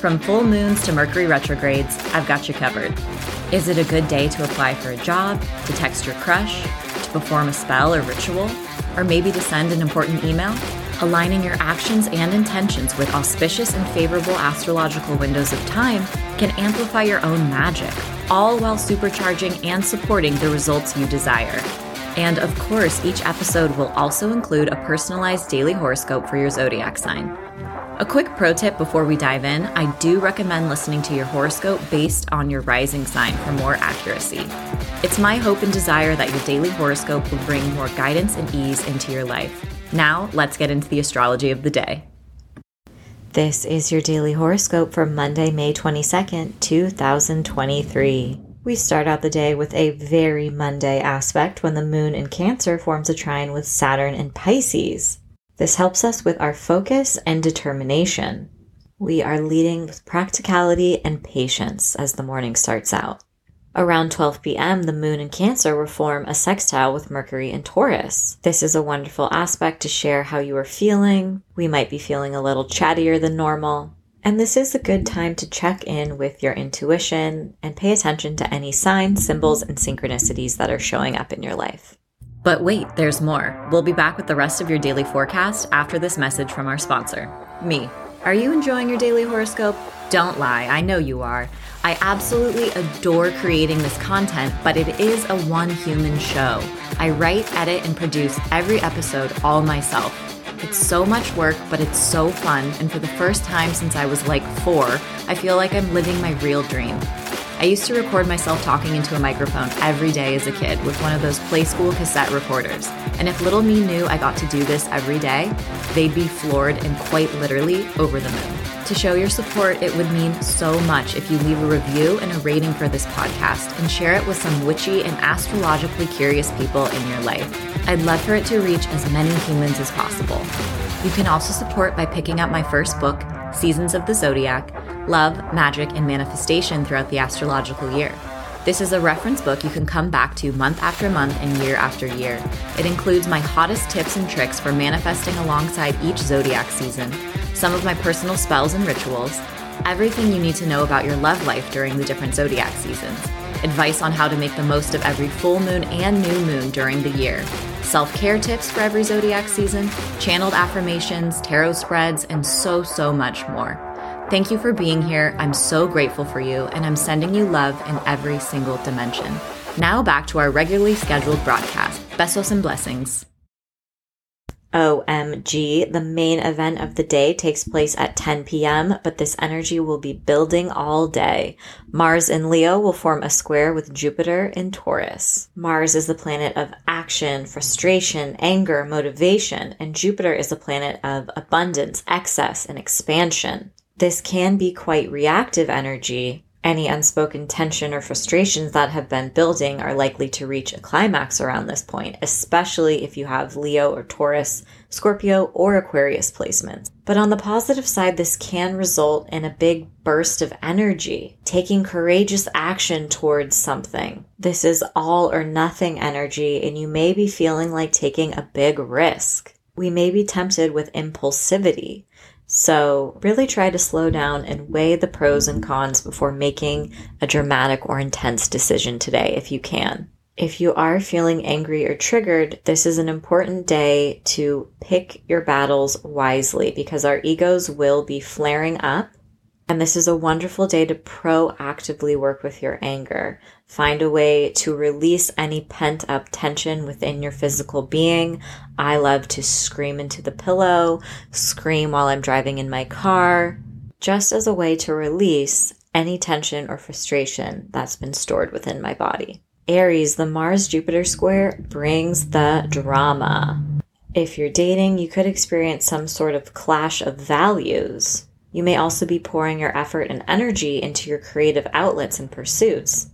From full moons to Mercury retrogrades, I've got you covered. Is it a good day to apply for a job, to text your crush, to perform a spell or ritual, or maybe to send an important email? Aligning your actions and intentions with auspicious and favorable astrological windows of time can amplify your own magic, all while supercharging and supporting the results you desire. And of course, each episode will also include a personalized daily horoscope for your zodiac sign. A quick pro tip before we dive in I do recommend listening to your horoscope based on your rising sign for more accuracy. It's my hope and desire that your daily horoscope will bring more guidance and ease into your life. Now, let's get into the astrology of the day. This is your daily horoscope for Monday, May 22nd, 2023. We start out the day with a very Monday aspect when the moon in Cancer forms a trine with Saturn in Pisces. This helps us with our focus and determination. We are leading with practicality and patience as the morning starts out. Around 12 p.m., the moon in Cancer will form a sextile with Mercury in Taurus. This is a wonderful aspect to share how you are feeling. We might be feeling a little chattier than normal. And this is a good time to check in with your intuition and pay attention to any signs, symbols, and synchronicities that are showing up in your life. But wait, there's more. We'll be back with the rest of your daily forecast after this message from our sponsor, me. Are you enjoying your daily horoscope? Don't lie, I know you are. I absolutely adore creating this content, but it is a one human show. I write, edit, and produce every episode all myself. It's so much work, but it's so fun, and for the first time since I was like four, I feel like I'm living my real dream. I used to record myself talking into a microphone every day as a kid with one of those play school cassette recorders. And if little me knew I got to do this every day, they'd be floored and quite literally over the moon. To show your support, it would mean so much if you leave a review and a rating for this podcast and share it with some witchy and astrologically curious people in your life. I'd love for it to reach as many humans as possible. You can also support by picking up my first book, Seasons of the Zodiac Love, Magick, and Manifestation throughout the astrological year. This is a reference book you can come back to month after month and year after year. It includes my hottest tips and tricks for manifesting alongside each zodiac season, some of my personal spells and rituals, everything you need to know about your love life during the different zodiac seasons, advice on how to make the most of every full moon and new moon during the year, self care tips for every zodiac season, channeled affirmations, tarot spreads, and so, so much more. Thank you for being here. I'm so grateful for you, and I'm sending you love in every single dimension. Now back to our regularly scheduled broadcast. Besos and blessings. OMG, the main event of the day takes place at 10 p.m., but this energy will be building all day. Mars in Leo will form a square with Jupiter in Taurus. Mars is the planet of action, frustration, anger, motivation, and Jupiter is the planet of abundance, excess, and expansion. This can be quite reactive energy. Any unspoken tension or frustrations that have been building are likely to reach a climax around this point, especially if you have Leo or Taurus, Scorpio, or Aquarius placements. But on the positive side, this can result in a big burst of energy, taking courageous action towards something. This is all or nothing energy, and you may be feeling like taking a big risk. We may be tempted with impulsivity, so, really try to slow down and weigh the pros and cons before making a dramatic or intense decision today if you can. If you are feeling angry or triggered, this is an important day to pick your battles wisely because our egos will be flaring up and this is a wonderful day to proactively work with your anger. Find a way to release any pent up tension within your physical being. I love to scream into the pillow, scream while I'm driving in my car, just as a way to release any tension or frustration that's been stored within my body. Aries, the Mars Jupiter square brings the drama. If you're dating, you could experience some sort of clash of values you may also be pouring your effort and energy into your creative outlets and pursuits.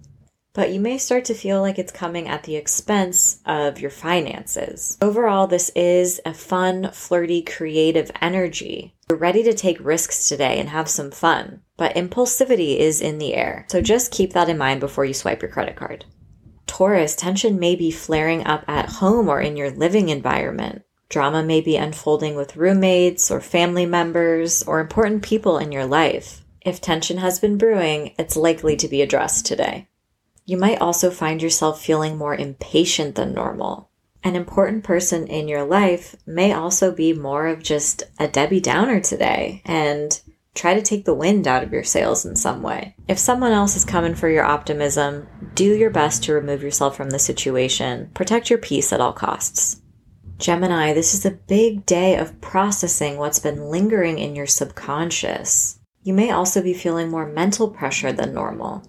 but you may start to feel like it's coming at the expense of your finances. Overall, this is a fun, flirty, creative energy. You're ready to take risks today and have some fun, but impulsivity is in the air. So just keep that in mind before you swipe your credit card. Taurus, tension may be flaring up at home or in your living environment. Drama may be unfolding with roommates or family members or important people in your life. If tension has been brewing, it's likely to be addressed today. You might also find yourself feeling more impatient than normal. An important person in your life may also be more of just a Debbie Downer today and try to take the wind out of your sails in some way. If someone else is coming for your optimism, do your best to remove yourself from the situation. Protect your peace at all costs. Gemini, this is a big day of processing what's been lingering in your subconscious. You may also be feeling more mental pressure than normal.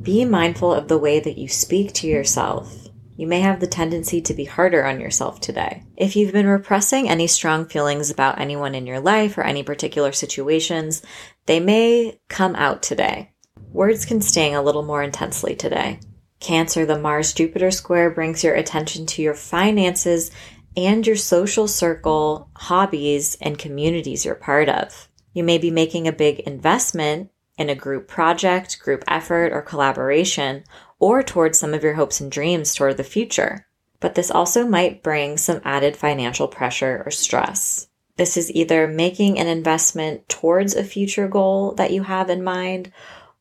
Be mindful of the way that you speak to yourself. You may have the tendency to be harder on yourself today. If you've been repressing any strong feelings about anyone in your life or any particular situations, they may come out today. Words can sting a little more intensely today. Cancer, the Mars Jupiter square brings your attention to your finances and your social circle, hobbies, and communities you're part of. You may be making a big investment in a group project, group effort, or collaboration, or towards some of your hopes and dreams toward the future. But this also might bring some added financial pressure or stress. This is either making an investment towards a future goal that you have in mind,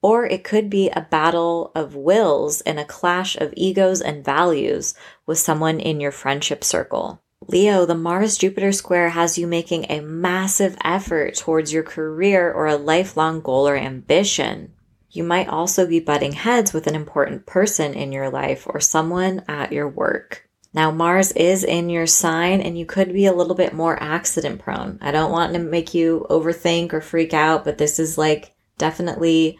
or it could be a battle of wills and a clash of egos and values with someone in your friendship circle. Leo, the Mars Jupiter square has you making a massive effort towards your career or a lifelong goal or ambition. You might also be butting heads with an important person in your life or someone at your work. Now, Mars is in your sign and you could be a little bit more accident prone. I don't want to make you overthink or freak out, but this is like definitely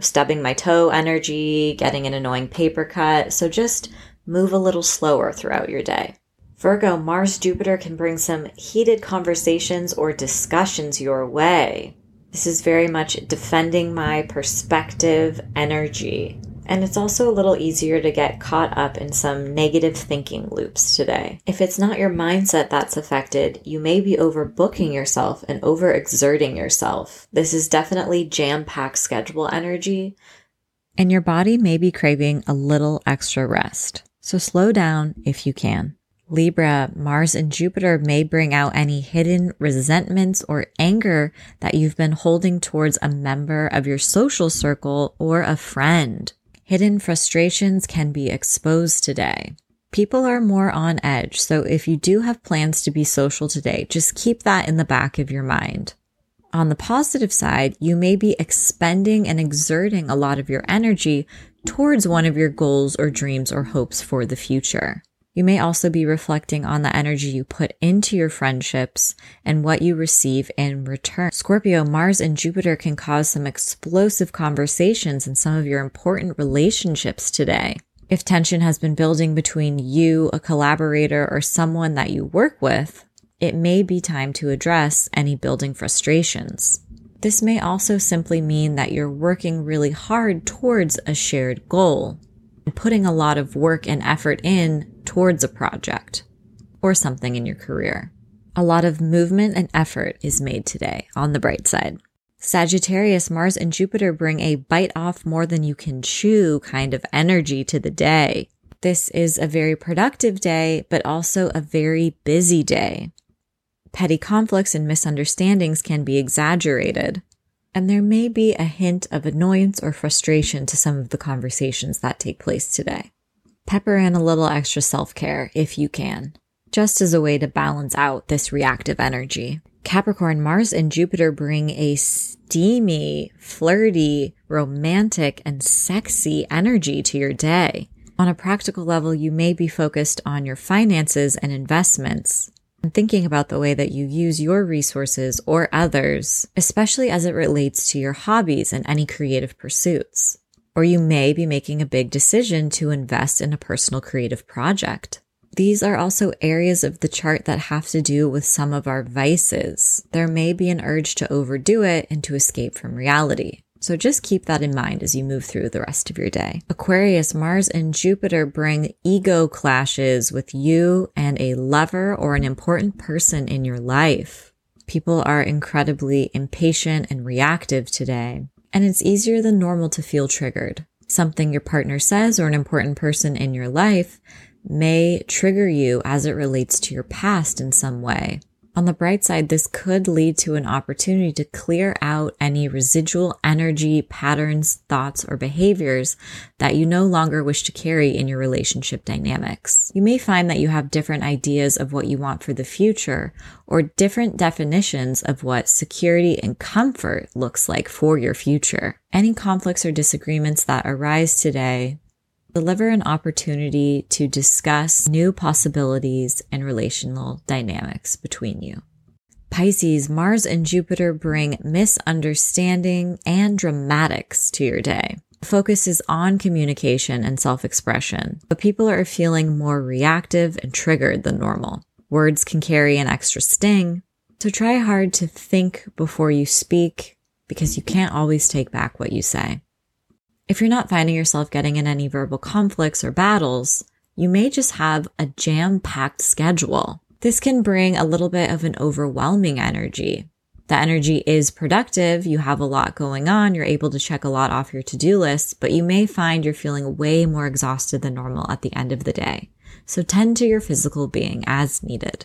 stubbing my toe energy, getting an annoying paper cut. So just move a little slower throughout your day. Virgo, Mars Jupiter can bring some heated conversations or discussions your way. This is very much defending my perspective energy. And it's also a little easier to get caught up in some negative thinking loops today. If it's not your mindset that's affected, you may be overbooking yourself and overexerting yourself. This is definitely jam packed schedule energy. And your body may be craving a little extra rest. So slow down if you can. Libra, Mars and Jupiter may bring out any hidden resentments or anger that you've been holding towards a member of your social circle or a friend. Hidden frustrations can be exposed today. People are more on edge, so if you do have plans to be social today, just keep that in the back of your mind. On the positive side, you may be expending and exerting a lot of your energy towards one of your goals or dreams or hopes for the future. You may also be reflecting on the energy you put into your friendships and what you receive in return. Scorpio, Mars and Jupiter can cause some explosive conversations in some of your important relationships today. If tension has been building between you, a collaborator, or someone that you work with, it may be time to address any building frustrations. This may also simply mean that you're working really hard towards a shared goal putting a lot of work and effort in towards a project or something in your career. A lot of movement and effort is made today on the bright side. Sagittarius, Mars and Jupiter bring a bite off more than you can chew kind of energy to the day. This is a very productive day, but also a very busy day. Petty conflicts and misunderstandings can be exaggerated, and there may be a hint of annoyance or frustration to some of the conversations that take place today. Pepper in a little extra self care if you can, just as a way to balance out this reactive energy. Capricorn, Mars, and Jupiter bring a steamy, flirty, romantic, and sexy energy to your day. On a practical level, you may be focused on your finances and investments and thinking about the way that you use your resources or others, especially as it relates to your hobbies and any creative pursuits or you may be making a big decision to invest in a personal creative project. These are also areas of the chart that have to do with some of our vices. There may be an urge to overdo it and to escape from reality. So just keep that in mind as you move through the rest of your day. Aquarius, Mars and Jupiter bring ego clashes with you and a lover or an important person in your life. People are incredibly impatient and reactive today, and it's easier than normal to feel triggered. Something your partner says or an important person in your life may trigger you as it relates to your past in some way. On the bright side, this could lead to an opportunity to clear out any residual energy, patterns, thoughts, or behaviors that you no longer wish to carry in your relationship dynamics. You may find that you have different ideas of what you want for the future or different definitions of what security and comfort looks like for your future. Any conflicts or disagreements that arise today deliver an opportunity to discuss new possibilities and relational dynamics between you. Pisces, Mars and Jupiter bring misunderstanding and dramatics to your day. focus is on communication and self expression, but people are feeling more reactive and triggered than normal. Words can carry an extra sting, so try hard to think before you speak because you can't always take back what you say. If you're not finding yourself getting in any verbal conflicts or battles, you may just have a jam packed schedule. This can bring a little bit of an overwhelming energy. The energy is productive. You have a lot going on. You're able to check a lot off your to do list, but you may find you're feeling way more exhausted than normal at the end of the day. So tend to your physical being as needed.